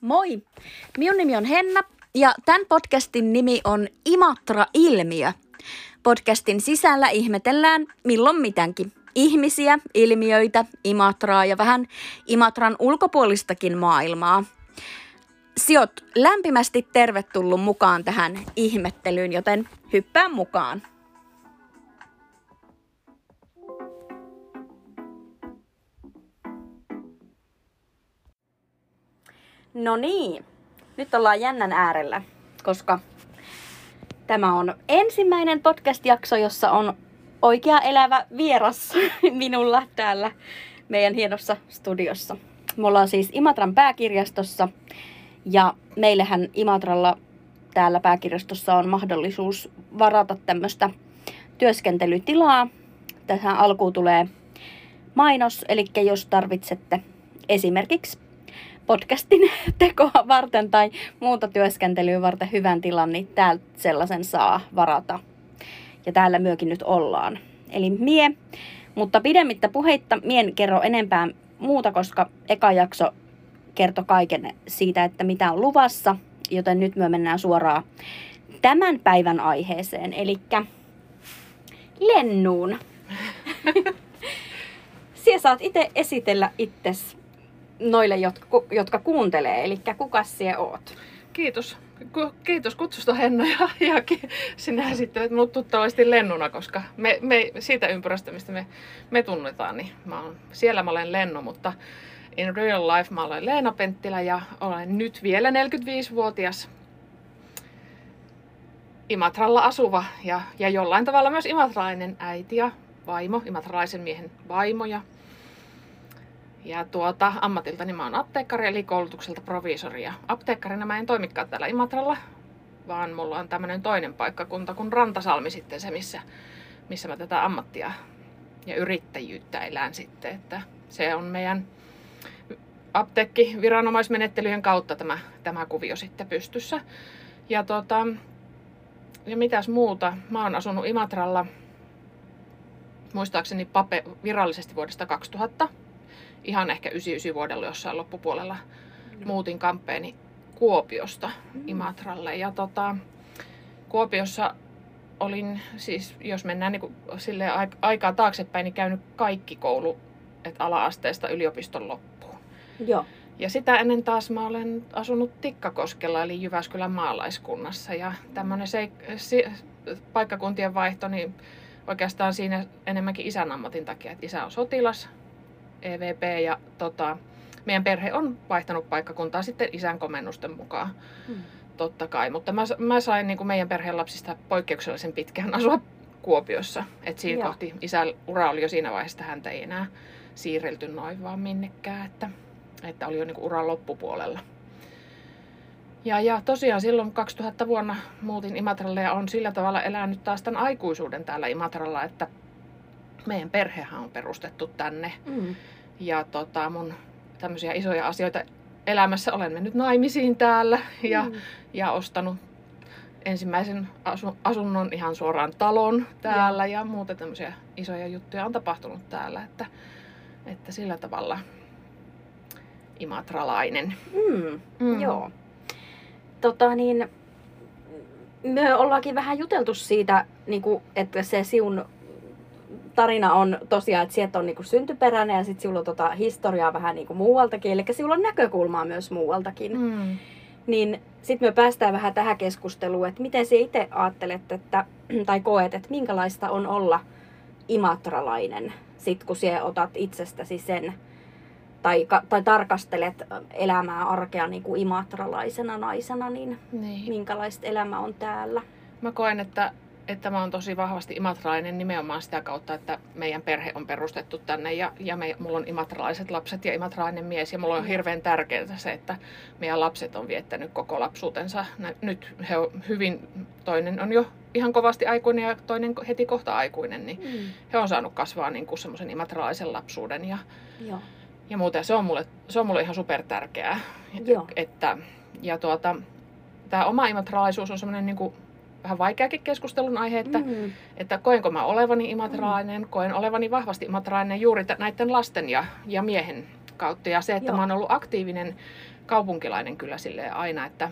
Moi! Minun nimi on Henna ja tämän podcastin nimi on Imatra-ilmiö. Podcastin sisällä ihmetellään milloin mitänkin. Ihmisiä, ilmiöitä, Imatraa ja vähän Imatran ulkopuolistakin maailmaa. Siot lämpimästi tervetullut mukaan tähän ihmettelyyn, joten hyppää mukaan. No niin, nyt ollaan jännän äärellä, koska tämä on ensimmäinen podcast-jakso, jossa on oikea elävä vieras minulla täällä meidän hienossa studiossa. Me ollaan siis Imatran pääkirjastossa ja meillähän Imatralla täällä pääkirjastossa on mahdollisuus varata tämmöistä työskentelytilaa. Tähän alkuun tulee mainos, eli jos tarvitsette esimerkiksi podcastin tekoa varten tai muuta työskentelyä varten hyvän tilan, niin täältä sellaisen saa varata. Ja täällä myökin nyt ollaan. Eli mie, mutta pidemmittä puheitta mien kerro enempää muuta, koska eka jakso kertoi kaiken siitä, että mitä on luvassa, joten nyt me mennään suoraan tämän päivän aiheeseen, eli lennuun. Siellä saat itse esitellä itsesi noille, jotka, jotka kuuntelee. Eli kuka sie oot? Kiitos. Kiitos kutsusta Henna ja, ja sinä esittelet minut tuttavasti lennuna, koska me, me, siitä ympäröstä, mistä me, me tunnetaan, niin mä oon, siellä mä olen Lennu, mutta in real life mä olen Leena Penttilä ja olen nyt vielä 45-vuotias Imatralla asuva ja, ja jollain tavalla myös imatralainen äiti ja vaimo, imatralaisen miehen vaimo ja ja tuota, ammatiltani mä oon apteekkari, eli koulutukselta proviisori. Ja apteekkarina mä en toimikaan täällä Imatralla, vaan mulla on tämmöinen toinen paikkakunta kuin Rantasalmi sitten se, missä, missä mä tätä ammattia ja yrittäjyyttä elän sitten. Että se on meidän apteekki viranomaismenettelyjen kautta tämä, tämä kuvio sitten pystyssä. Ja, tuota, ja mitäs muuta? Mä oon asunut Imatralla muistaakseni pape, virallisesti vuodesta 2000 ihan ehkä 99 vuodella jossain loppupuolella mm. muutin kamppeeni Kuopiosta mm. Imatralle. Ja tota, Kuopiossa olin siis, jos mennään niin sille aikaa taaksepäin, niin käynyt kaikki koulu, että ala-asteesta yliopiston loppuun. Joo. Ja sitä ennen taas mä olen asunut Tikkakoskella, eli Jyväskylän maalaiskunnassa. Ja tämmöinen se, se, paikkakuntien vaihto, niin oikeastaan siinä enemmänkin isän ammatin takia, että isä on sotilas, EVP ja tota, meidän perhe on vaihtanut paikkakuntaa sitten isän komennusten mukaan. Hmm. Totta kai, mutta mä, mä sain niin kuin meidän perheen lapsista poikkeuksellisen pitkään asua Kuopiossa. Et siinä Joo. kohti isän ura oli jo siinä vaiheessa, että häntä ei enää siirrelty noin vaan minnekään, että, että oli jo niin kuin uran loppupuolella. Ja, ja tosiaan silloin 2000 vuonna muutin Imatralle ja on sillä tavalla elänyt taas tämän aikuisuuden täällä Imatralla, että meidän perhehän on perustettu tänne. Mm. Ja tota, mun tämmöisiä isoja asioita elämässä olen mennyt naimisiin täällä ja, mm. ja ostanut ensimmäisen asu, asunnon ihan suoraan talon täällä ja, ja muuta tämmöisiä isoja juttuja on tapahtunut täällä, että, että sillä tavalla imatralainen. Mm, mm. Joo. Tota niin, me ollaankin vähän juteltu siitä, niin kuin, että se siun tarina on tosiaan, että sieltä on niinku syntyperäinen ja sitten sinulla on tota historiaa vähän niinku muualtakin, eli sinulla on näkökulmaa myös muualtakin. Mm. Niin sitten me päästään vähän tähän keskusteluun, että miten sinä itse ajattelet, että, tai koet, että minkälaista on olla imatralainen, sit kun sinä otat itsestäsi sen, tai, tai tarkastelet elämää, arkea niin kuin imatralaisena naisena, niin, niin minkälaista elämä on täällä? Mä koen, että että mä oon tosi vahvasti imatralainen nimenomaan sitä kautta, että meidän perhe on perustettu tänne ja, ja me, mulla on imatralaiset lapset ja imatralainen mies ja mulla on hirveän tärkeää se, että meidän lapset on viettänyt koko lapsuutensa. Nyt he on hyvin, toinen on jo ihan kovasti aikuinen ja toinen heti kohta aikuinen, niin mm. he on saanut kasvaa niin kuin semmoisen imatralaisen lapsuuden ja, Joo. ja muuten se on mulle, se on mulle ihan super tärkeää. Että, ja tuota, tämä oma imatralaisuus on semmoinen niin kuin vähän vaikeakin keskustelun aihe, että, mm. että koenko mä olevani imatrainen, mm. koen olevani vahvasti imatrainen juuri näiden lasten ja, ja miehen kautta. Ja se, että Joo. mä oon ollut aktiivinen kaupunkilainen kyllä silleen aina, että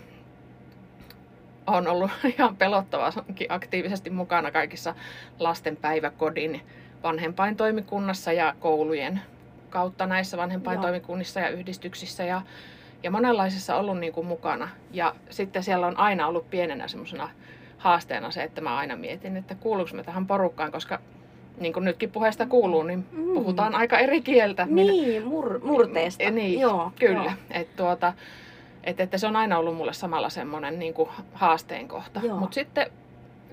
on ollut ihan pelottavakin aktiivisesti mukana kaikissa lasten päiväkodin vanhempaintoimikunnassa ja koulujen kautta näissä vanhempaintoimikunnissa ja yhdistyksissä ja, ja monenlaisissa ollut niin kuin mukana. Ja sitten siellä on aina ollut pienenä semmoisena haasteena se, että mä aina mietin, että kuuluuko mä tähän porukkaan, koska niin kuin nytkin puheesta kuuluu, niin Mm. puhutaan aika eri kieltä. Niin, mur, murteesta. Eh, Niin, Joo, kyllä. Joo. Et tuota, et, että se on aina ollut mulle samalla semmoinen niin haasteen kohta. Mutta sitten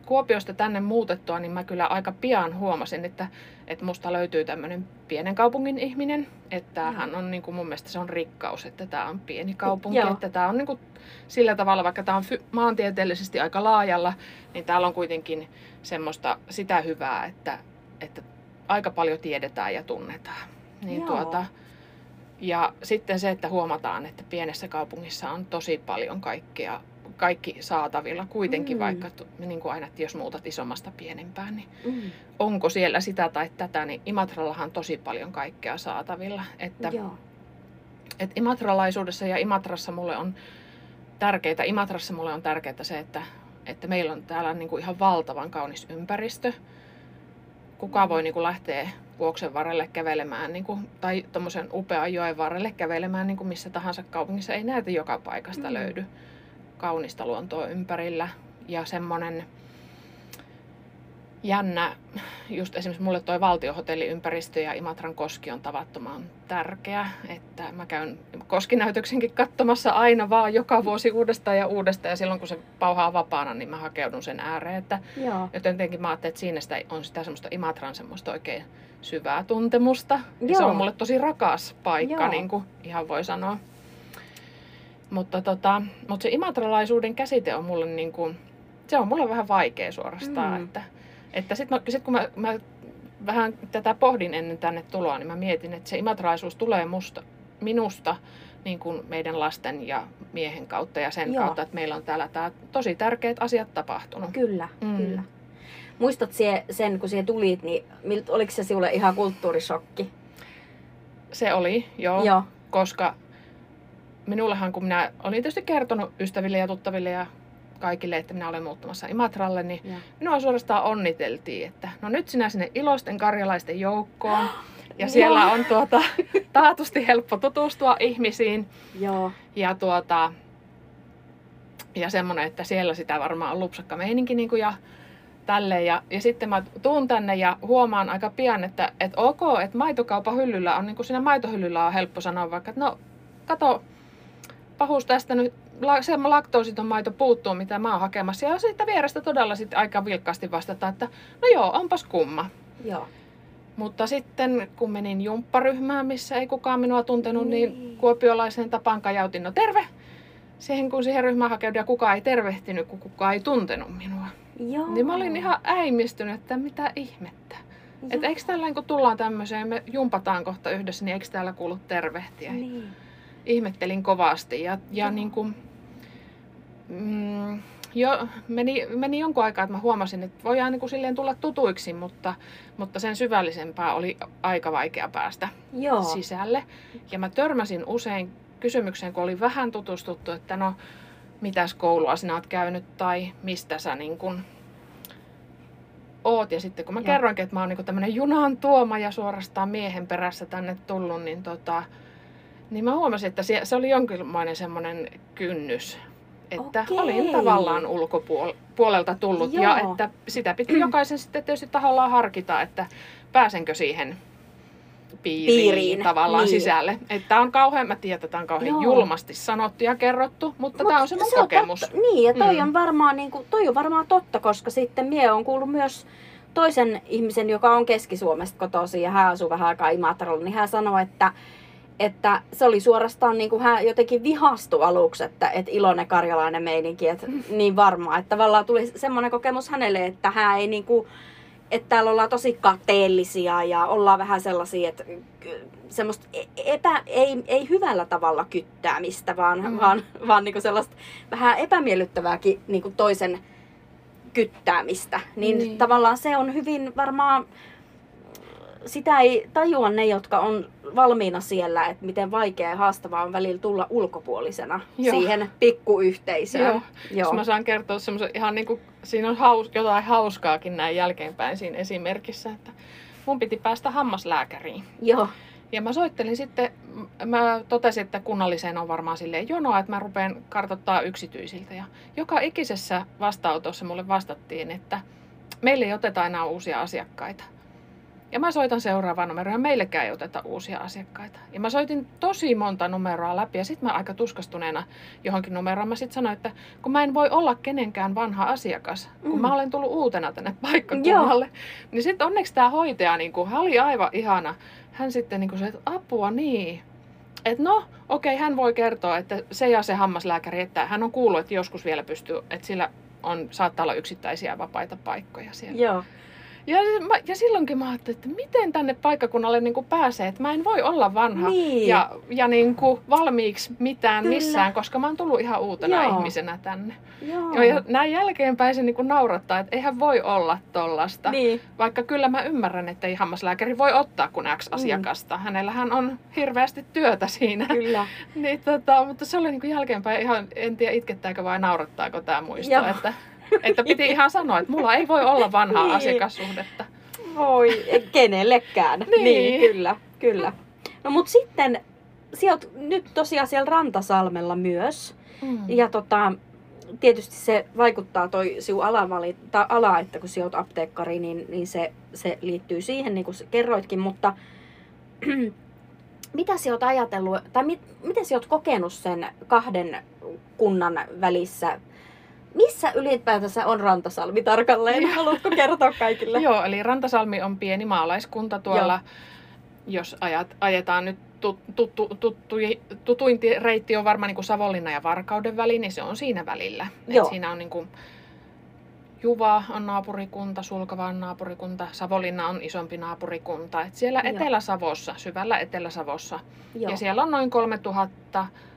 Kuopiosta tänne muutettua, niin mä kyllä aika pian huomasin, että, että musta löytyy tämmöinen pienen kaupungin ihminen. Että Joo. hän on niin kuin mun mielestä se on rikkaus, että tämä on pieni kaupunki. Joo. Että tämä on niin kuin sillä tavalla, vaikka tämä on fy- maantieteellisesti aika laajalla, niin täällä on kuitenkin semmoista sitä hyvää, että, että aika paljon tiedetään ja tunnetaan. Niin Joo. tuota, ja sitten se, että huomataan, että pienessä kaupungissa on tosi paljon kaikkea, kaikki saatavilla kuitenkin, Mm. mm. vaikka niin kuin aina, että jos muutat isommasta pienempään, niin Mm. onko siellä sitä tai tätä, niin Imatrallahan on tosi paljon kaikkea saatavilla. Että, Joo. että imatralaisuudessa ja Imatrassa mulle on tärkeää, Imatrassa mulle on tärkeää se, että, että meillä on täällä niin kuin ihan valtavan kaunis ympäristö. Kuka voi niin kuin lähteä vuoksen varrelle kävelemään niin kuin, tai tuommoisen upean joen varrelle kävelemään niin kuin missä tahansa kaupungissa. Ei näitä joka paikasta Mm. mm. löydy kaunista luontoa ympärillä. Ja semmoinen jännä, just esimerkiksi mulle toi valtiohotelliympäristö ja Imatran koski on tavattoman tärkeä, että mä käyn koskinäytöksenkin katsomassa aina vaan joka vuosi uudestaan ja uudestaan ja silloin kun se pauhaa vapaana, niin mä hakeudun sen ääreen, että Joo. jotenkin mä ajattelin, että siinä sitä on sitä semmoista Imatran semmoista oikein syvää tuntemusta. Ja se Joo. on mulle tosi rakas paikka, Joo. niin kuin ihan voi sanoa. Mutta, tota, mutta se imatralaisuuden käsite on mulle niin kuin, se on mulle vähän vaikea suorastaan. Mm. Että, että sitten sit kun mä, mä vähän tätä pohdin ennen tänne tuloa, niin mä mietin, että se imatralaisuus tulee musta, minusta niin kuin meidän lasten ja miehen kautta ja sen Joo. kautta, että meillä on täällä tää tosi tärkeät asiat tapahtunut. Kyllä, Mm. kyllä. Muistat sie, sen, kun siihen tulit, niin oliko se sinulle ihan kulttuurishokki? Se oli, joo, Joo. koska minullehan kun minä olin tietysti kertonut ystäville ja tuttaville ja kaikille, että minä olen muuttamassa Imatralle, niin Joo. minua suorastaan onniteltiin, että no nyt sinä sinne iloisten karjalaisten joukkoon. Ja siellä Joo. on tuota, taatusti helppo tutustua ihmisiin Joo. ja, tuota, ja semmoinen, että siellä sitä varmaan on lupsakka meininki niin kuin ja tälleen. Ja, ja sitten mä tuun tänne ja huomaan aika pian, että, että ok, että maitokaupan hyllyllä on, niin kuin siinä maitohyllyllä on helppo sanoa vaikka, että no kato, pahus tästä nyt, la, se laktoositon maito puuttuu, mitä mä oon hakemassa. Ja siitä vierestä todella sitten aika vilkkaasti vastata, että no joo, onpas kumma. Joo. Mutta sitten kun menin jumpparyhmään, missä ei kukaan minua tuntenut, niin, Niin. kuopiolaisen tapaan kajautin, no terve! Siihen kun siihen ryhmään hakeudun ja kukaan ei tervehtinyt, kun kukaan ei tuntenut minua. Joo. Niin mä olin ihan äimistynyt, että mitä ihmettä. Joo. Että eikö tällä kun tullaan tämmöiseen, me jumpataan kohta yhdessä, niin eikö täällä kuulu tervehtiä? Niin. Ihmettelin kovasti ja, ja niin kuin, mm, jo, meni, meni jonkun aikaa, että mä huomasin, että voidaan niin kuin silleen tulla tutuiksi, mutta, mutta sen syvällisempää oli aika vaikea päästä Joo. sisälle. Ja mä törmäsin usein kysymykseen, kun oli vähän tutustuttu, että no, mitäs koulua sinä oot käynyt tai mistä sä niin kun oot. Ja sitten kun mä Joo. kerroinkin, että mä oon niin tämmöinen junan tuoma ja suorastaan miehen perässä tänne tullut, niin, tota, niin mä huomasin, että se, se oli jonkinlainen semmoinen kynnys. Että Okei. olin tavallaan ulkopuolelta tullut Joo. ja että sitä piti jokaisen sitten tietysti tahollaan harkita, että pääsenkö siihen piiriin, Piiriin, tavallaan niin. sisälle. Että on kauhean, mä tiedän, että tämä on kauhean Joo. julmasti sanottu ja kerrottu, mutta Mut tämä on se mun on kokemus. Totta. Niin, ja toi, Mm. on varmaan, niin kuin, toi on varmaan totta, koska sitten mie on kuullut myös toisen ihmisen, joka on Keski-Suomesta kotoisin ja hän asuu vähän aikaa Imatralla, niin hän sanoi, että, että se oli suorastaan niin kuin hän jotenkin vihastui aluksi, että, että iloinen karjalainen meininki, että niin varmaan, että tavallaan tuli semmoinen kokemus hänelle, että hän ei niin kuin, että täällä ollaan tosi kateellisia ja ollaan vähän sellaisia, että semmoista e- epä, ei, ei hyvällä tavalla kyttäämistä, vaan, Mm. vaan, vaan niinku sellaista vähän epämiellyttävääkin niinku toisen kyttäämistä. Niin, Niin. niin tavallaan se on hyvin varmaan sitä ei tajua ne, jotka on valmiina siellä, että miten vaikea ja haastavaa on välillä tulla ulkopuolisena Joo. siihen pikkuyhteisöön. Joo. Jos mä saan kertoa semmoisen ihan niin kuin, siinä on haus, jotain hauskaakin näin jälkeenpäin siinä esimerkissä, että mun piti päästä hammaslääkäriin. Joo. Ja mä soittelin sitten, mä totesin, että kunnalliseen on varmaan silleen jonoa, että mä rupean kartoittaa yksityisiltä. Ja joka ikisessä vastaanotossa mulle vastattiin, että meille ei oteta enää uusia asiakkaita. Ja mä soitan seuraavaa numeroa ja meillekään ei oteta uusia asiakkaita. Ja mä soitin tosi monta numeroa läpi ja sitten mä aika tuskastuneena johonkin numeroon mä sitten sanoin, että kun mä en voi olla kenenkään vanha asiakas, kun Mm. mä olen tullut uutena tänne paikkakunnalle. Niin sitten onneksi tämä hoitaja, niin hän oli aivan ihana. Hän sitten niin se, että apua niin. Että no, okei, hän voi kertoa, että se ja se hammaslääkäri, että hän on kuullut, että joskus vielä pystyy, että sillä on, saattaa olla yksittäisiä vapaita paikkoja siellä. Joo. Ja, mä- ja silloinkin mä ajattelin, että miten tänne paikkakunnalle niin kuin pääsee, että mä en voi olla vanha Niin. ja, ja niin kuin valmiiksi mitään Kyllä. missään, koska mä oon tullut ihan uutena Joo. ihmisenä tänne. Joo. Ja näin jälkeenpäin se niin kuin naurattaa, että eihän voi olla tollasta. Niin. Vaikka kyllä mä ymmärrän, että ei hammaslääkäri voi ottaa kuin X asiakasta. Hänellähän on hirveästi työtä siinä. Kyllä. niin, tota, mutta se oli niin kuin jälkeenpäin ihan, en tiedä itkettääkö vai naurattaako tämä muisto. Joo. Että, että piti ihan sanoa, että mulla ei voi olla vanhaa Niin. asiakassuhdetta. Voi, kenellekään. Niin. niin kyllä, kyllä. No mut sitten, sä oot nyt tosiaan siellä Rantasalmella myös. Mm. Ja tota, tietysti se vaikuttaa toi sinun alavali, tai ala, että kun sinä olet apteekkari, niin, niin se, se liittyy siihen, niin kuin sä kerroitkin, mutta mitä sinä olet ajatellut, tai mit, miten sinä olet kokenut sen kahden kunnan välissä? Missä ylipäätänsä on Rantasalmi tarkalleen? Joo. Haluatko kertoa kaikille? Joo, eli Rantasalmi on pieni maalaiskunta tuolla, jos ajat, ajetaan nyt tut, tuttu, tuttu, tutuin reitti on varmaan niin kuin Savonlinna ja Varkauden väli, niin se on siinä välillä. Et Joo. siinä on niin kuin Juva on naapurikunta, Sulkava on naapurikunta, Savonlinna on isompi naapurikunta. Et siellä Joo. Etelä-Savossa, syvällä Etelä-Savossa. Joo. Ja siellä on noin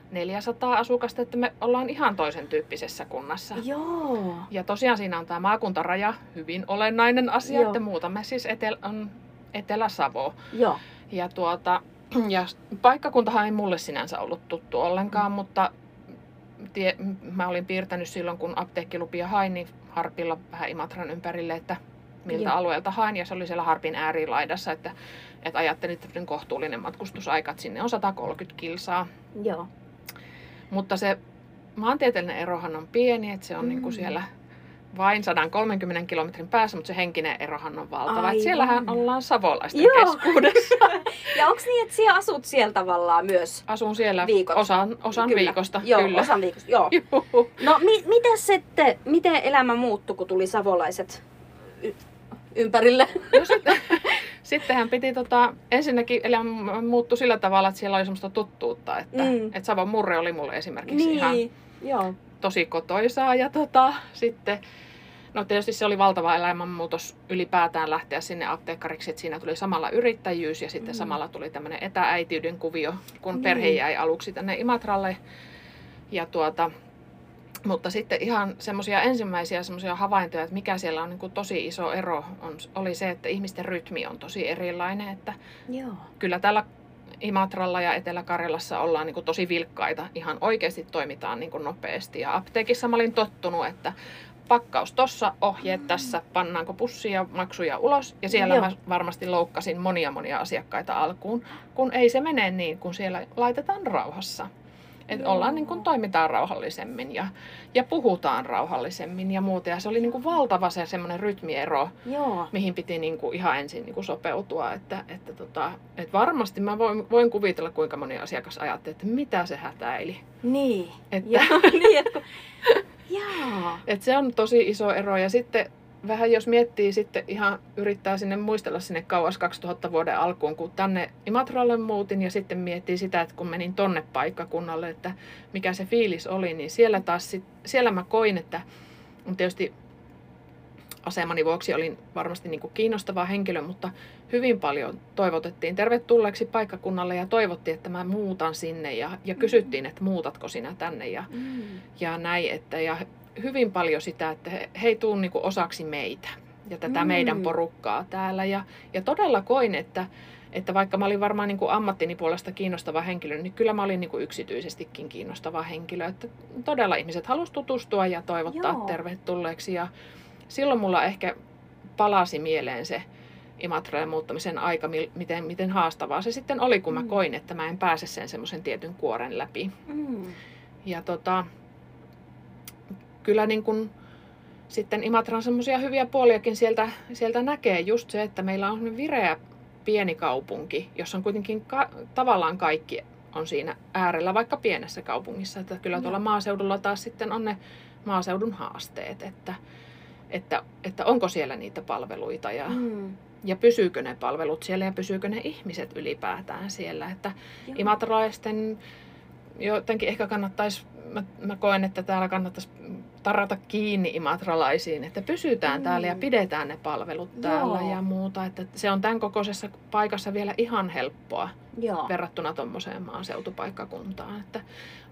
3400 asukasta, että me ollaan ihan toisen tyyppisessä kunnassa. Joo. Ja tosiaan siinä on tämä maakuntaraja, hyvin olennainen asia, Joo. että muutamme siis etel, on Etelä-Savo. Joo. Ja, tuota, ja paikkakuntahan ei mulle sinänsä ollut tuttu ollenkaan, mutta tie, mä olin piirtänyt silloin, kun apteekkilupia hain, niin Harpilla vähän Imatran ympärille, että miltä Joo. alueelta hain. Ja se oli siellä Harpin äärilaidassa, että, että ajattelin, että kohtuullinen matkustusaika, että sinne on 130 kilsaa. Joo. Mutta se maantieteellinen erohan on pieni, että se on mm. niin kuin siellä vain 130 kilometrin päässä, mutta se henkinen erohan on valtava. Aivan. Et siellähän ollaan savolaisten Joo. keskuudessa. Ja onko niin, että sinä asut siellä tavallaan myös? Asun siellä Viikot. osan, osan Kyllä. viikosta. Joo, kyllä. osan viikosta. Joo. No mi- miten sitten, miten elämä muuttui, kun tuli savolaiset y- ympärille? No sitten, sittenhän piti tota, ensinnäkin elämä muuttui sillä tavalla, että siellä oli semmoista tuttuutta, että, Mm. että Savon murre oli mulle esimerkiksi ihan niin, joo. tosi kotoisaa. Ja tota, sitten, no tietysti se oli valtava elämänmuutos ylipäätään lähteä sinne apteekkariksi, että siinä tuli samalla yrittäjyys ja sitten Mm. mm. samalla tuli tämmöinen etääitiyden kuvio, kun Niin. perhe jäi aluksi tänne Imatralle. Ja tuota, mutta sitten ihan semmoisia ensimmäisiä semmoisia havaintoja, että mikä siellä on niin kuin tosi iso ero, on, oli se, että ihmisten rytmi on tosi erilainen. Että Joo. kyllä täällä Imatralla ja Etelä-Karjalassa ollaan niin kuin tosi vilkkaita. Ihan oikeasti toimitaan niin kuin nopeasti. Ja apteekissa mä olin tottunut, että pakkaus tossa, ohjeet tässä, pannaanko pussia ja maksuja ulos. Ja siellä Joo. mä varmasti loukkasin monia monia asiakkaita alkuun, kun ei se mene niin, kun siellä laitetaan rauhassa. Joo. ollaan niin kuin toimitaan rauhallisemmin ja, ja puhutaan rauhallisemmin ja muuta. Ja se oli niin kuin valtava se semmoinen rytmiero Joo. mihin piti niin kuin ihan ensin niin kuin sopeutua. Että, että, tota, että varmasti mä voin, voin kuvitella, kuinka moni asiakas ajatteli, että mitä se hätäili. Niin. Että, Joo, niin, että. Joo. että se on tosi iso ero. Ja sitten vähän jos miettii sitten ihan yrittää sinne muistella sinne kauas 2000 vuoden alkuun, kun tänne Imatralle muutin ja sitten miettii sitä, että kun menin tonne paikkakunnalle, että mikä se fiilis oli, niin siellä taas sit, siellä mä koin, että on tietysti asemani vuoksi olin varmasti niin kuin kiinnostava henkilö, mutta hyvin paljon toivotettiin tervetulleeksi paikkakunnalle ja toivottiin, että mä muutan sinne ja, ja kysyttiin, että muutatko sinä tänne ja, Mm. ja näin, että ja hyvin paljon sitä, että he, he ei tuu niin osaksi meitä. ja tätä Mm. meidän porukkaa täällä. Ja, ja todella koin, että, että vaikka mä olin varmaan niin kuin ammattini puolesta kiinnostava henkilö, niin kyllä mä olin niin kuin yksityisestikin kiinnostava henkilö. Että todella ihmiset halusivat tutustua ja toivottaa Joo. tervetulleeksi. Ja silloin mulla ehkä palasi mieleen se Imatralle muuttamisen aika, miten, miten haastavaa se sitten oli, kun mä Mm. koin, että mä en pääse sen semmoisen tietyn kuoren läpi. Mm. Ja tota, kyllä niin kun, sitten Imatran semmoisia hyviä puoliakin sieltä, sieltä näkee just se, että meillä on vireä pieni kaupunki, jossa on kuitenkin ka- tavallaan kaikki on siinä äärellä, vaikka pienessä kaupungissa. Että kyllä tuolla maaseudulla taas sitten on ne maaseudun haasteet, että, että, että onko siellä niitä palveluita ja, Mm. ja pysyykö ne palvelut siellä ja pysyykö ne ihmiset ylipäätään siellä. Että Joo. imatralaisten jotenkin ehkä kannattaisi, mä, mä koen, että täällä kannattaisi tarrata kiinni imatralaisiin, että pysytään Mm. täällä ja pidetään ne palvelut täällä Joo. ja muuta. Että se on tämän kokoisessa paikassa vielä ihan helppoa Joo. verrattuna tuommoiseen maaseutupaikkakuntaan. Että,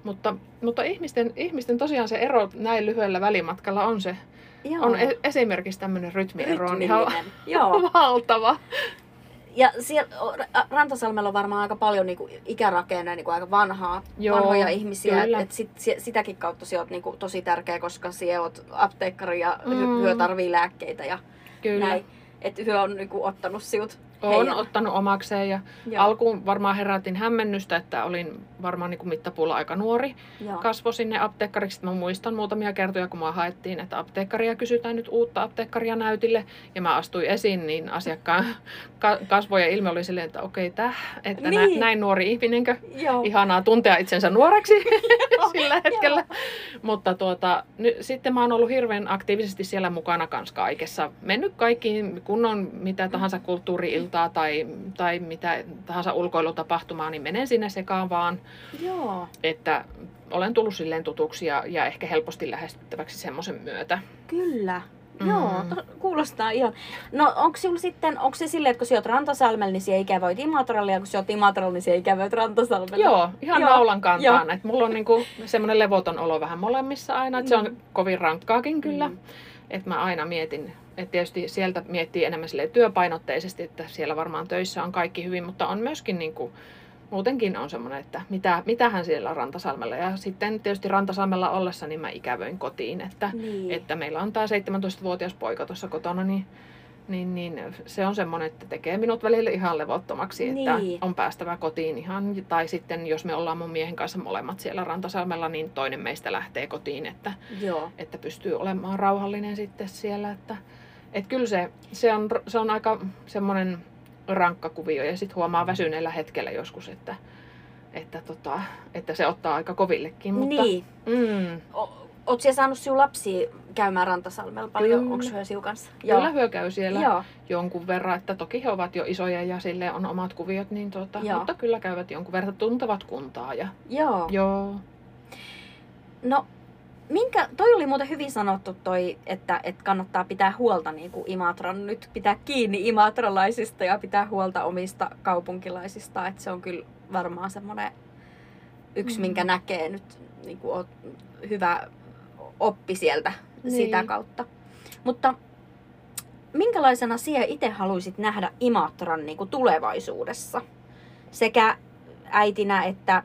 mutta mutta ihmisten, ihmisten tosiaan se ero näin lyhyellä välimatkalla on se, Joo. on e- esimerkiksi tämmöinen rytmiero on ihan. Joo. valtava. Ja siellä Rantasalmella on varmaan aika paljon niinku ikärakenne, niinku aika vanhaa, Joo, vanhoja ihmisiä. Et, et sit, si- sitäkin kautta se on niinku tosi tärkeä, koska siellä oot apteekkari ja Mm. mm. hyö tarvii lääkkeitä ja Kyllä. näin. Että hyö on niinku ottanut siut. On heidän. ottanut omakseen ja Joo. alkuun varmaan herätin hämmennystä, että olin varmaan niin kuin mittapuulla aika nuori. Joo. Kasvo sinne apteekkariksi. Mä muistan muutamia kertoja, kun mua haettiin, että apteekkaria kysytään nyt uutta apteekkaria näytille. Ja mä astuin esiin, niin asiakkaan ka- ja ilme oli silleen, että okei, täh, että nä- Niin. näin nuori ihminenkö? Joo. Ihanaa tuntea itsensä nuoreksi sillä hetkellä. Mutta tuota, ny, sitten mä oon ollut hirveän aktiivisesti siellä mukana kans kaikessa. Mennyt kaikkiin, kun on mitä tahansa kulttuuriiltaa tai, tai mitä tahansa ulkoilutapahtumaa, niin menen sinne sekaan vaan. Joo. Että olen tullut silleen tutuksi ja, ja ehkä helposti lähestyttäväksi semmoisen myötä. Kyllä. Mm. Joo, to, kuulostaa ihan. No onko sinulla sitten, onko se silleen, että kun sä oot Rantasalmella, niin siellä ikävöit Imatralle, ja kun sä oot Imatralla, niin siellä ikävöit Rantasalmella? Joo, ihan Joo, naulan kantaan. Että mulla on niinku semmoinen levoton olo vähän molemmissa aina. Että se on Mm. kovin rankkaakin kyllä. Mm. Että mä aina mietin, että tietysti sieltä miettii enemmän työpainotteisesti, että siellä varmaan töissä on kaikki hyvin, mutta on myöskin niin kuin, muutenkin on semmoinen, että mitä, mitähän siellä Rantasalmella. Ja sitten tietysti Rantasalmella ollessa niin mä ikävöin kotiin, että, Niin. että meillä on tämä 17-vuotias poika tuossa kotona, niin, niin, niin se on semmoinen, että tekee minut välillä ihan levottomaksi, että Niin. on päästävä kotiin ihan, tai sitten jos me ollaan mun miehen kanssa molemmat siellä Rantasalmella, niin toinen meistä lähtee kotiin, että Joo. että pystyy olemaan rauhallinen sitten siellä. Että, et kyllä se, se, on, se on aika semmoinen rankka kuvio ja sitten huomaa väsyneellä hetkellä joskus, että, että, tota, että se ottaa aika kovillekin. Mutta, Niin. Mm, O- Oot siellä saanut sinun lapsia käymään Rantasalmella paljon? Kyllä. Onko hyö kanssa? kyllä hyö käy siellä Joo. jonkun verran, että toki he ovat jo isoja ja sille on omat kuviot, niin tuota, Joo. mutta kyllä käyvät jonkun verran, tuntevat kuntaa. Ja, Joo. joo. No, minkä, toi oli muuten hyvin sanottu toi, että, että kannattaa pitää huolta niin kuin Imatran, nyt pitää kiinni imatralaisista ja pitää huolta omista kaupunkilaisista, että se on kyllä varmaan semmoinen yksi, Mm. minkä näkee nyt niin kuin, hyvä oppi sieltä Niin. sitä kautta. Mutta minkälaisena sinä itse haluaisit nähdä Imatran niin kuin tulevaisuudessa? Sekä äitinä että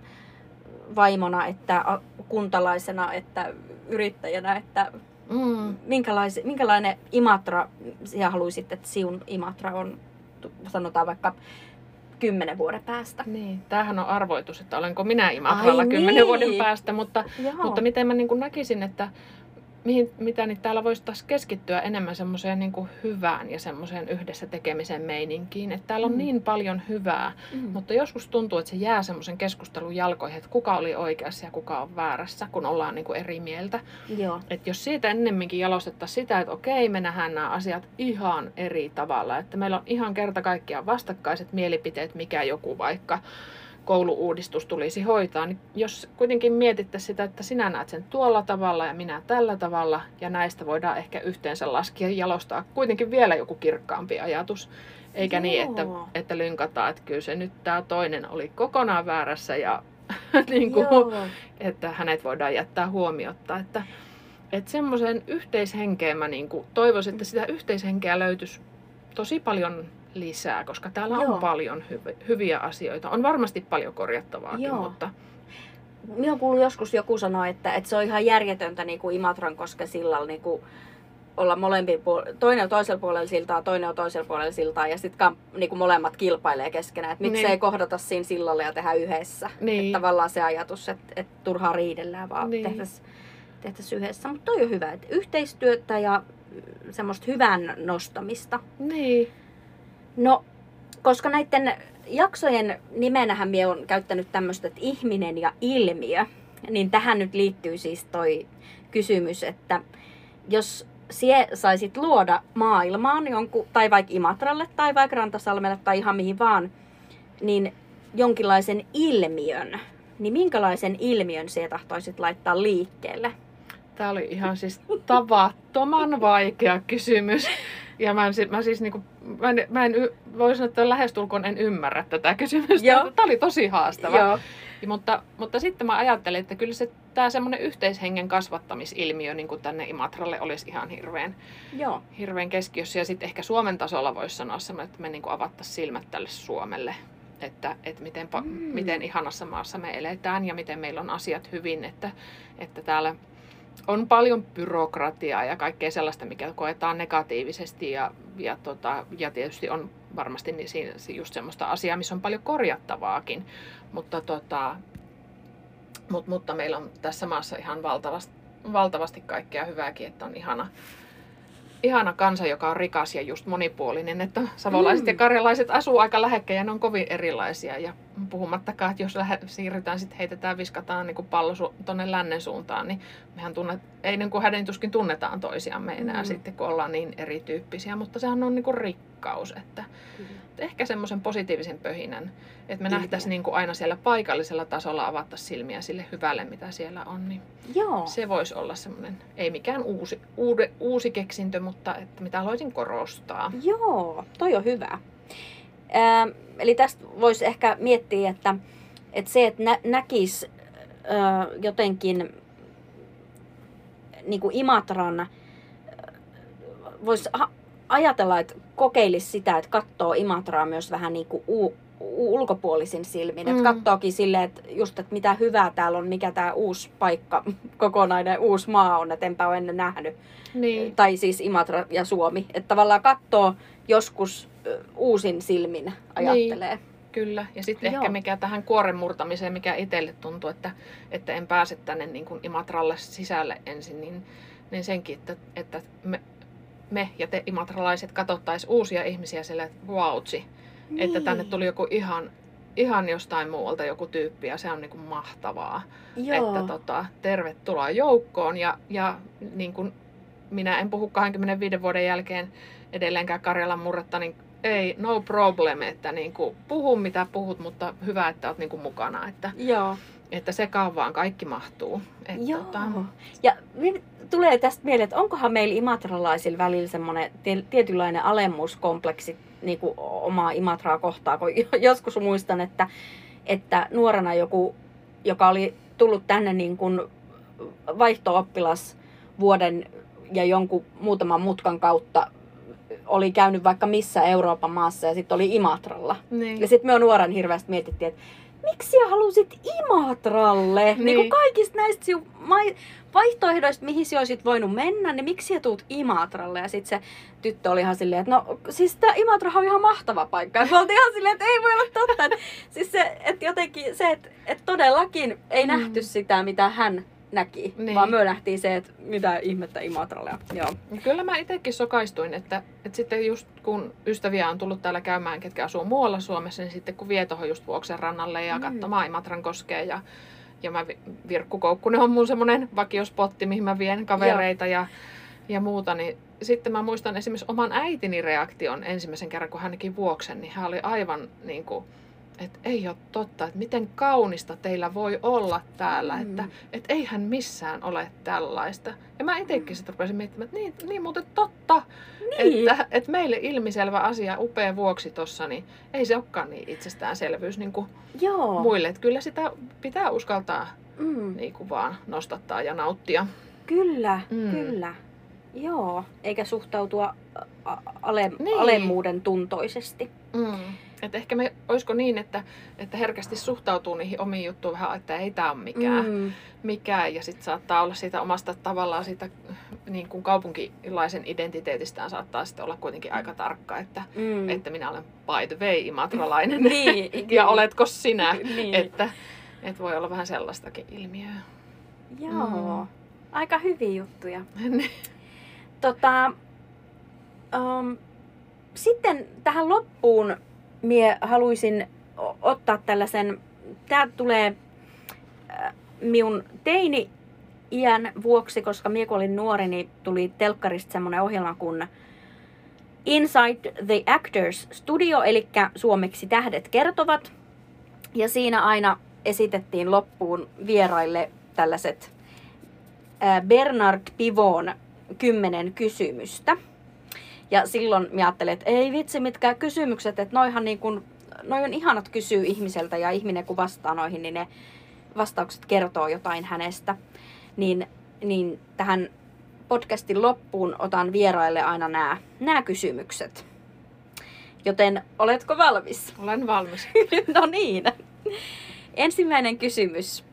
vaimona, että kuntalaisena, että yrittäjänä, että Mm. minkälais, minkälainen Imatra sinä haluaisit, että sinun Imatra on, sanotaan vaikka kymmenen vuoden päästä? Niin, tämähän on arvoitus, että olenko minä Imatralla kymmenen niin. vuoden päästä, mutta Joo. Mutta miten mä niin näkisin, että mihin, mitä niin täällä voisi taas keskittyä enemmän semmoiseen niin kuin hyvään ja semmoiseen yhdessä tekemisen meininkiin. Että täällä on Mm. niin paljon hyvää, Mm. mutta joskus tuntuu, että se jää semmoisen keskustelun jalkoihin, että kuka oli oikeassa ja kuka on väärässä, kun ollaan niin kuin eri mieltä. Joo. Että jos siitä ennemminkin jalostettaisiin sitä, että okei, me nähdään nämä asiat ihan eri tavalla. Että meillä on ihan kerta kaikkiaan vastakkaiset mielipiteet, mikä joku vaikka kouluuudistus tulisi hoitaa, niin jos kuitenkin mietittäisiin sitä, että sinä näet sen tuolla tavalla ja minä tällä tavalla, ja näistä voidaan ehkä yhteensä laskea ja jalostaa kuitenkin vielä joku kirkkaampi ajatus. Eikä niin, että, Joo. että lynkataan, että kyllä se nyt tämä toinen oli kokonaan väärässä ja niin kuin, Joo. että hänet voidaan jättää huomiotta. Että, Että semmoisen yhteishenkeen mä niin kuin toivoisin, että sitä yhteishenkeä löytyisi tosi paljon lisää, koska täällä Joo. on paljon hyv- hyviä asioita. On varmasti paljon korjattavaakin, Joo. mutta Minä on kuullut joskus joku sanoa, että, että se on ihan järjetöntä niin kuin Imatran kosken sillalla niin kuin olla molempi puol- toinen on toisella puolella siltaa, toinen on toisella puolella siltaa ja sitten niin kuin molemmat kilpailee keskenään. Että miksei Niin. kohdata siinä sillalla ja tehdä yhdessä. Niin. Että tavallaan se ajatus, että, että turhaa riidellään, vaan Niin. tehtäisiin tehtäis yhdessä. Mutta toi on hyvä, että yhteistyötä ja semmoista hyvän nostamista. niin. No, koska näiden jaksojen nimenähän minä olen käyttänyt tämmöistä, että ihminen ja ilmiö, niin tähän nyt liittyy siis toi kysymys, että jos sie saisit luoda maailmaan jonkun, tai vaikka Imatralle, tai vaikka Rantasalmelle, tai ihan mihin vaan, niin jonkinlaisen ilmiön, niin minkälaisen ilmiön sie tahtoisit laittaa liikkeelle? Tämä oli ihan siis tavattoman vaikea kysymys. Ja mä, en, mä siis niinku, mä en, mä en voi sanoa, että lähestulkoon en ymmärrä tätä kysymystä. Joo. Tämä oli tosi haastava. Joo. Ja, mutta, mutta sitten mä ajattelin, että kyllä se tämä semmoinen yhteishengen kasvattamisilmiö niin kuin tänne Imatralle olisi ihan hirveän, Joo. hirveän keskiössä. Ja sitten ehkä Suomen tasolla voisi sanoa semmoinen, että me niin avattaisiin silmät tälle Suomelle. Että, että miten, Mm. miten ihanassa maassa me eletään ja miten meillä on asiat hyvin. Että, että täällä on paljon byrokratiaa ja kaikkea sellaista, mikä koetaan negatiivisesti. Ja, ja, tota, ja tietysti on varmasti niin siinä, just semmoista asiaa, missä on paljon korjattavaakin. Mutta, tota, mut, mutta meillä on tässä maassa ihan valtavasti, valtavasti kaikkea hyvääkin, että on ihana, ihana kansa, joka on rikas ja just monipuolinen. Että savolaiset Mm. ja karjalaiset asuu aika lähekkäin ja ne on kovin erilaisia. Ja puhumattakaan, että jos lähe, siirrytään, sitten heitetään, viskataan niin pallo su- tuonne lännen suuntaan, niin mehän tunnet, ei niin kuin hädin tuskin tunnetaan toisiamme enää Mm. mm. sitten, kun ollaan niin erityyppisiä. Mutta sehän on niin kuin rikkaus, että että ehkä semmoisen positiivisen pöhinän, että me Ilmiö. nähtäisiin niin kuin aina siellä paikallisella tasolla avattaisiin silmiä sille hyvälle, mitä siellä on. Niin Joo. se voisi olla semmoinen, ei mikään uusi, uude, uusi keksintö, mutta että mitä haluaisin korostaa. Joo, toi on hyvä. Eli tästä voisi ehkä miettiä, että, että se, että nä- näkisi äh, jotenkin niin kuin Imatran, voisi ha- ajatella, että kokeilisi sitä, että katsoo Imatraa myös vähän niin kuin u- ulkopuolisin silmin. Mm. Että katsookin silleen, että just, että mitä hyvää täällä on, mikä tämä uusi paikka, kokonainen uusi maa on, että enpä ole ennen nähnyt Niin, tai siis Imatra ja Suomi. Että tavallaan katsoo joskus uusin silmin ajattelee. kyllä. Ja sitten ehkä mikä tähän kuoren murtamiseen, mikä itselle tuntuu, että, että en pääse tänne niin kuin Imatralle sisälle ensin, niin, niin senkin, että, että me, me ja te imatralaiset katsottaisiin uusia ihmisiä sille, että vautsi, niin. että tänne tuli joku ihan, ihan jostain muualta joku tyyppi ja se on niin kuin mahtavaa. Joo. Että tota, tervetuloa joukkoon ja, ja niin kuin minä en puhu 25 vuoden jälkeen edelleenkään Karjalan murretta, niin ei, no problem, että niin kuin, puhu mitä puhut, mutta hyvä, että olet niin kuin mukana, että, Joo. että sekaan vaan kaikki mahtuu. Et, Joo. tota, Ja tulee tästä mieleen, että onkohan meillä imatralaisilla välillä semmoinen tie- tietynlainen alemmuuskompleksi niin kuin omaa Imatraa kohtaan, kun joskus muistan, että, että nuorena joku, joka oli tullut tänne niin kuin vaihto-oppilas vuoden ja jonkun muutaman mutkan kautta oli käynyt vaikka missä Euroopan maassa ja sitten oli Imatralla. niin. Ja sitten me nuoren hirveästi mietittiin, että miksi sä halusit Imatralle? Niin. niin kuin kaikista näistä siu- mai- vaihtoehdoista, mihin sä olisit voinut mennä, niin miksi sä tuut Imatralle? Ja sitten se tyttö oli ihan silleen, että no siis tämä Imatra on ihan mahtava paikka. Ja me oltiin ihan silleen, että ei voi olla totta. Siis se, että jotenkin se, että et todellakin ei Mm. nähty sitä, mitä hän näki, Niin. vaan me nähtiin se, että mitä ihmettä Imatralle. on. Joo. Kyllä mä itsekin sokaistuin, että, että sitten just kun ystäviä on tullut täällä käymään, ketkä asuu muualla Suomessa, niin sitten kun vie tuohon just Vuoksen rannalle ja Mm. katsomaan Imatran koskeen ja, ja mä, Vi- Virkku Koukkunen on mun semmoinen vakiospotti, mihin mä vien kavereita ja, ja muuta, niin sitten mä muistan esimerkiksi oman äitini reaktion ensimmäisen kerran, kun hän näki Vuoksen, niin hän oli aivan niin kuin, että ei ole totta, että miten kaunista teillä voi olla täällä, Mm. että et eihän missään ole tällaista. Ja mä itsekin sitten rupesin miettimään, että niin, niin muuten totta, Niin. että, että meille ilmiselvä asia upea vuoksi tossa, niin ei se olekaan niin itsestäänselvyys niin kuin Joo. muille. Että kyllä sitä pitää uskaltaa Mm. niin kuin vaan nostattaa ja nauttia. Kyllä, Mm. kyllä. Joo, eikä suhtautua ale, Niin. alemmuuden tuntoisesti. Mm. Et ehkä me, olisiko niin, että, että herkästi suhtautuu niihin omiin juttuihin vähän, että ei tämä ole mikään, mm. Mikään. Ja sitten saattaa olla siitä omasta tavallaan siitä niin kuin kaupunkilaisen identiteetistään saattaa sitten olla kuitenkin aika tarkka, että, Mm. että minä olen by the way imatralainen. niin, ja oletko sinä? Niin. Että, että voi olla vähän sellaistakin ilmiöä. Joo, Mm. aika hyviä juttuja. Tota, um, sitten tähän loppuun mie haluaisin ottaa tällaisen, tää tulee äh, minun teini iän vuoksi, koska mie kun olin nuori, niin tuli telkkarista semmoinen ohjelma kuin Inside the Actors Studio, eli suomeksi Tähdet kertovat. Ja siinä aina esitettiin loppuun vieraille tällaiset äh, Bernard Pivon kymmenen kysymystä. Ja silloin mä ajattelin, että ei vitsi mitkään kysymykset, että noihan niin kuin, noi on ihanat kysyä ihmiseltä ja ihminen kun vastaa noihin, niin ne vastaukset kertoo jotain hänestä. Niin, niin tähän podcastin loppuun otan vieraille aina nämä, nämä kysymykset. Joten oletko valmis? Olen valmis. no niin. Ensimmäinen kysymys.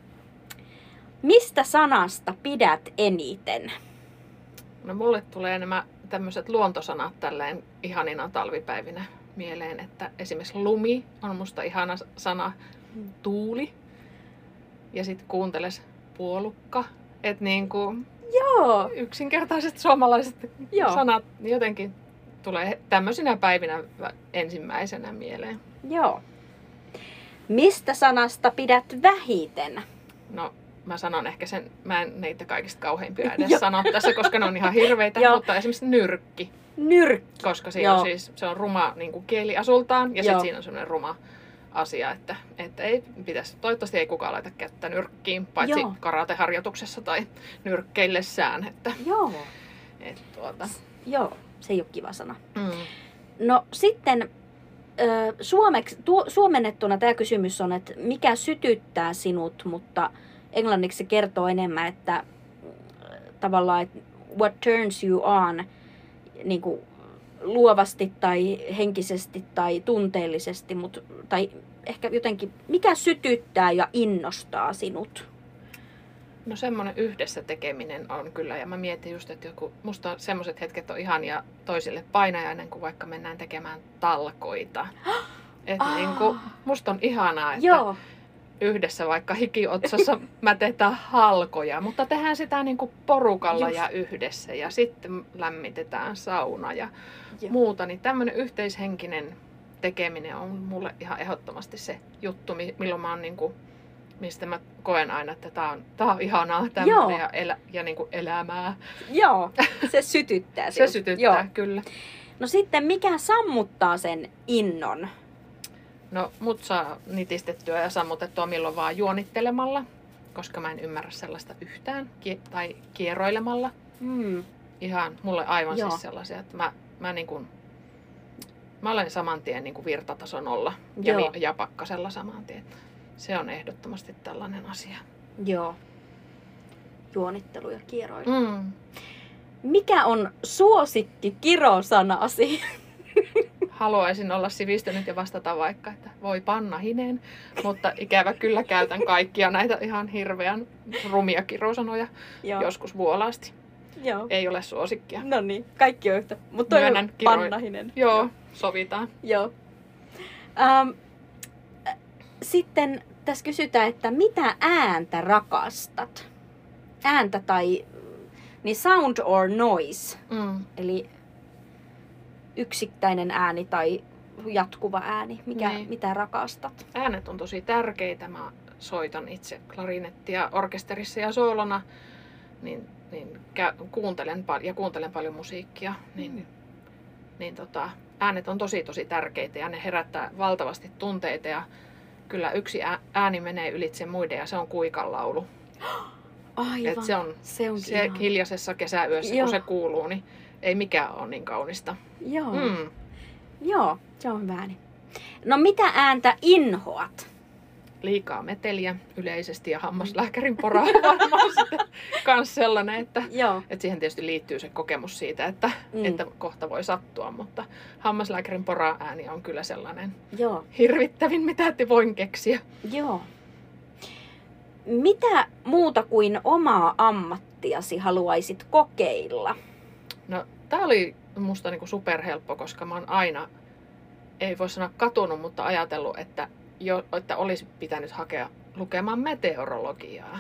Mistä sanasta pidät eniten? No mulle tulee nämä tämmöiset luontosanat tälleen ihanina talvipäivinä mieleen, että esimerkiksi lumi on musta ihana sana, tuuli ja sitten kuunteles puolukka. Että niinku Joo. yksinkertaiset suomalaiset Joo. sanat jotenkin tulee tämmöisinä päivinä ensimmäisenä mieleen. Joo. Mistä sanasta pidät vähiten? No mä sanon ehkä sen, mä en niitä kaikista kauheimpia edes sano tässä, koska ne on ihan hirveitä, mutta esimerkiksi nyrkki. Nyrkki. Koska siinä on siis, se on ruma niin kuin kieliasultaan ja sitten siinä on semmoinen ruma asia, että, että ei pitäisi, toivottavasti ei kukaan laita kättä nyrkkiin, paitsi Joo. karateharjoituksessa tai nyrkkeillessään. Että, Joo. että tuota. Joo, se ei ole kiva sana. Mm. No sitten suomeksi, tu, suomennettuna tämä kysymys on, että mikä sytyttää sinut, mutta englanniksi se kertoo enemmän, että äh, tavallaan, että what turns you on niin kuin luovasti tai henkisesti tai tunteellisesti, mut, tai ehkä jotenkin, mikä sytyttää ja innostaa sinut? No semmoinen yhdessä tekeminen on kyllä, ja mä mietin just, että joku, musta semmoiset hetket on ihania toisille painajainen, kun vaikka mennään tekemään talkoita. Et Ah. niin kuin, musta on ihanaa, että Joo, yhdessä vaikka hikiotsassa mätetään halkoja, mutta tehdään sitä niin kuin porukalla Just. ja yhdessä ja sitten lämmitetään sauna ja Joo. muuta. Niin tämmöinen yhteishenkinen tekeminen on mulle ihan ehdottomasti se juttu, mi- milloin mä oon niin kuin, mistä mä koen aina, että tää on, tää on ihanaa Joo. tämmöinen ja, elä, ja niin kuin elämää. joo, se sytyttää Se sytyttää Joo. kyllä. No sitten mikä sammuttaa sen innon? No mut saa nitistettyä ja sammutettua milloin vaan juonittelemalla, koska mä en ymmärrä sellaista yhtään, kie- tai kieroilemalla. Hmm. Ihan mulle aivan Joo. siis sellaisia, että mä, mä, niin kuin, mä olen saman tien niin kuin virtatason olla ja, mi- ja pakkasella saman tien. Se on ehdottomasti tällainen asia. Joo. Juonittelu ja kieroilu. Mm. Mikä on suosikki kirosanasi? Haluaisin olla sivistynyt ja vastata vaikka, että voi panna hineen, mutta ikävä kyllä käytän kaikkia näitä ihan hirveän rumia kirosanoja Joo. joskus vuolaasti. Joo. Ei ole suosikkia. No niin, kaikki on yhtä. Mutta toi Myönnän on pannahinen. Joo, sovitaan. Joo. Um, sitten tässä kysytään, että mitä ääntä rakastat? Ääntä tai niin sound or noise, Mm. eli yksittäinen ääni tai jatkuva ääni, mikä, Niin. mitä rakastat? Äänet on tosi tärkeitä. Mä soitan itse klarinettia orkesterissa ja soolona, niin, niin kä- kuuntelen pal- ja kuuntelen paljon musiikkia. Niin, Mm. niin tota, äänet on tosi tosi tärkeitä ja ne herättää valtavasti tunteita ja kyllä yksi ää- ääni menee ylitse muiden ja se on kuikan laulu. Aivan. Et se on se onkin se ihan- hiljaisessa kesäyössä, Joo. kun se kuuluu, niin ei mikään ole niin kaunista. Joo. Mm. Joo, se on hyvä ääni. No mitä ääntä inhoat? liikaa meteliä yleisesti ja hammaslääkärin pora on varmaan kans sellainen, että, Joo. että siihen tietysti liittyy se kokemus siitä, että, Mm. mm. että kohta voi sattua, mutta hammaslääkärin pora ääni on kyllä sellainen Joo. hirvittävin, mitä te voin keksiä. Joo. Mitä muuta kuin omaa ammattiasi haluaisit kokeilla? No, tää oli musta niinku superhelppo, koska mä oon aina, ei voi sanoa katunut, mutta ajatellut, että, jo, että olisi pitänyt hakea lukemaan meteorologiaa.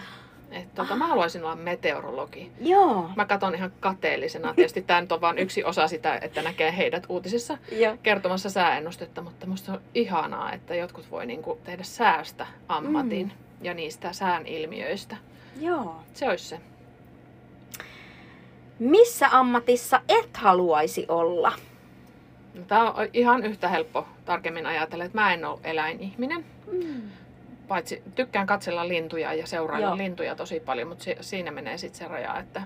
Että tota, mä haluaisin olla meteorologi. Joo. Mä katson ihan kateellisena. Tietysti tämä nyt on vain yksi osa sitä, että näkee heidät uutisissa Joo. kertomassa sääennustetta, mutta musta on ihanaa, että jotkut voi niinku tehdä säästä ammatin Mm. ja niistä sään ilmiöistä. Joo. Se olisi se. Missä ammatissa et haluaisi olla? No, Tämä on ihan yhtä helppo tarkemmin ajatella, että mä en ole eläinihminen. Mm. Paitsi tykkään katsella lintuja ja seurailla Joo. lintuja tosi paljon, mutta si- siinä menee sitten se raja, että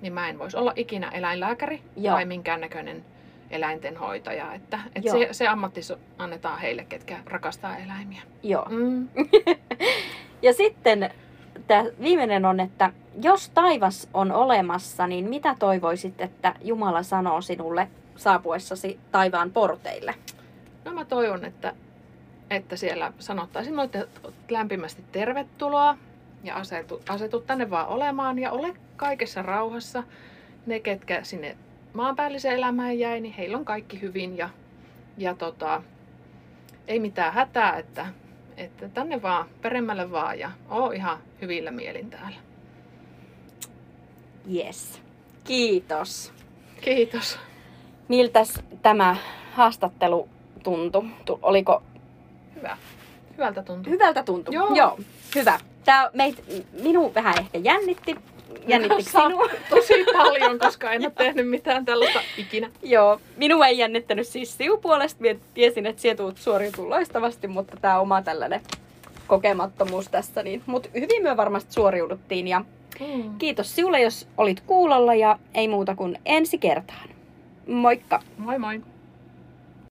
niin mä en voisi olla ikinä eläinlääkäri Joo. tai minkäännäköinen eläintenhoitaja. Että, et Joo. se, se ammatti annetaan heille, ketkä rakastaa eläimiä. Joo. Mm. Ja sitten tämä viimeinen on, että jos taivas on olemassa, niin mitä toivoisit, että Jumala sanoo sinulle saapuessasi taivaan porteille? No mä toivon, että, että siellä sanottaisiin oot lämpimästi tervetuloa ja asetu, asetu tänne vaan olemaan ja ole kaikessa rauhassa. Ne, ketkä sinne maanpäällisen elämään jäi, niin heillä on kaikki hyvin ja, ja tota, ei mitään hätää, että, että tänne vaan, peremmälle vaan ja oo ihan hyvillä mielin täällä. Yes. Kiitos. Kiitos. Miltäs tämä haastattelu tuntui? Tu- Oliko Hyvä. Hyvältä tuntuu. hyvältä tuntuu? Joo. Joo. Hyvä. Tää meit, minun vähän ehkä jännitti. Jännittikö sinua? Tosi paljon, koska en ole tehnyt mitään tällaista ikinä. Joo, minua ei jännittänyt siis siu puolesta. Mie tiesin, että sinä tulet suoriutua loistavasti, mutta tämä oma tällainen kokemattomuus tässä. Niin, mutta hyvin me varmasti suoriuduttiin ja Mm. kiitos sinulle, jos olit kuulolla ja ei muuta kuin ensi kertaan. Moikka! Moi moi.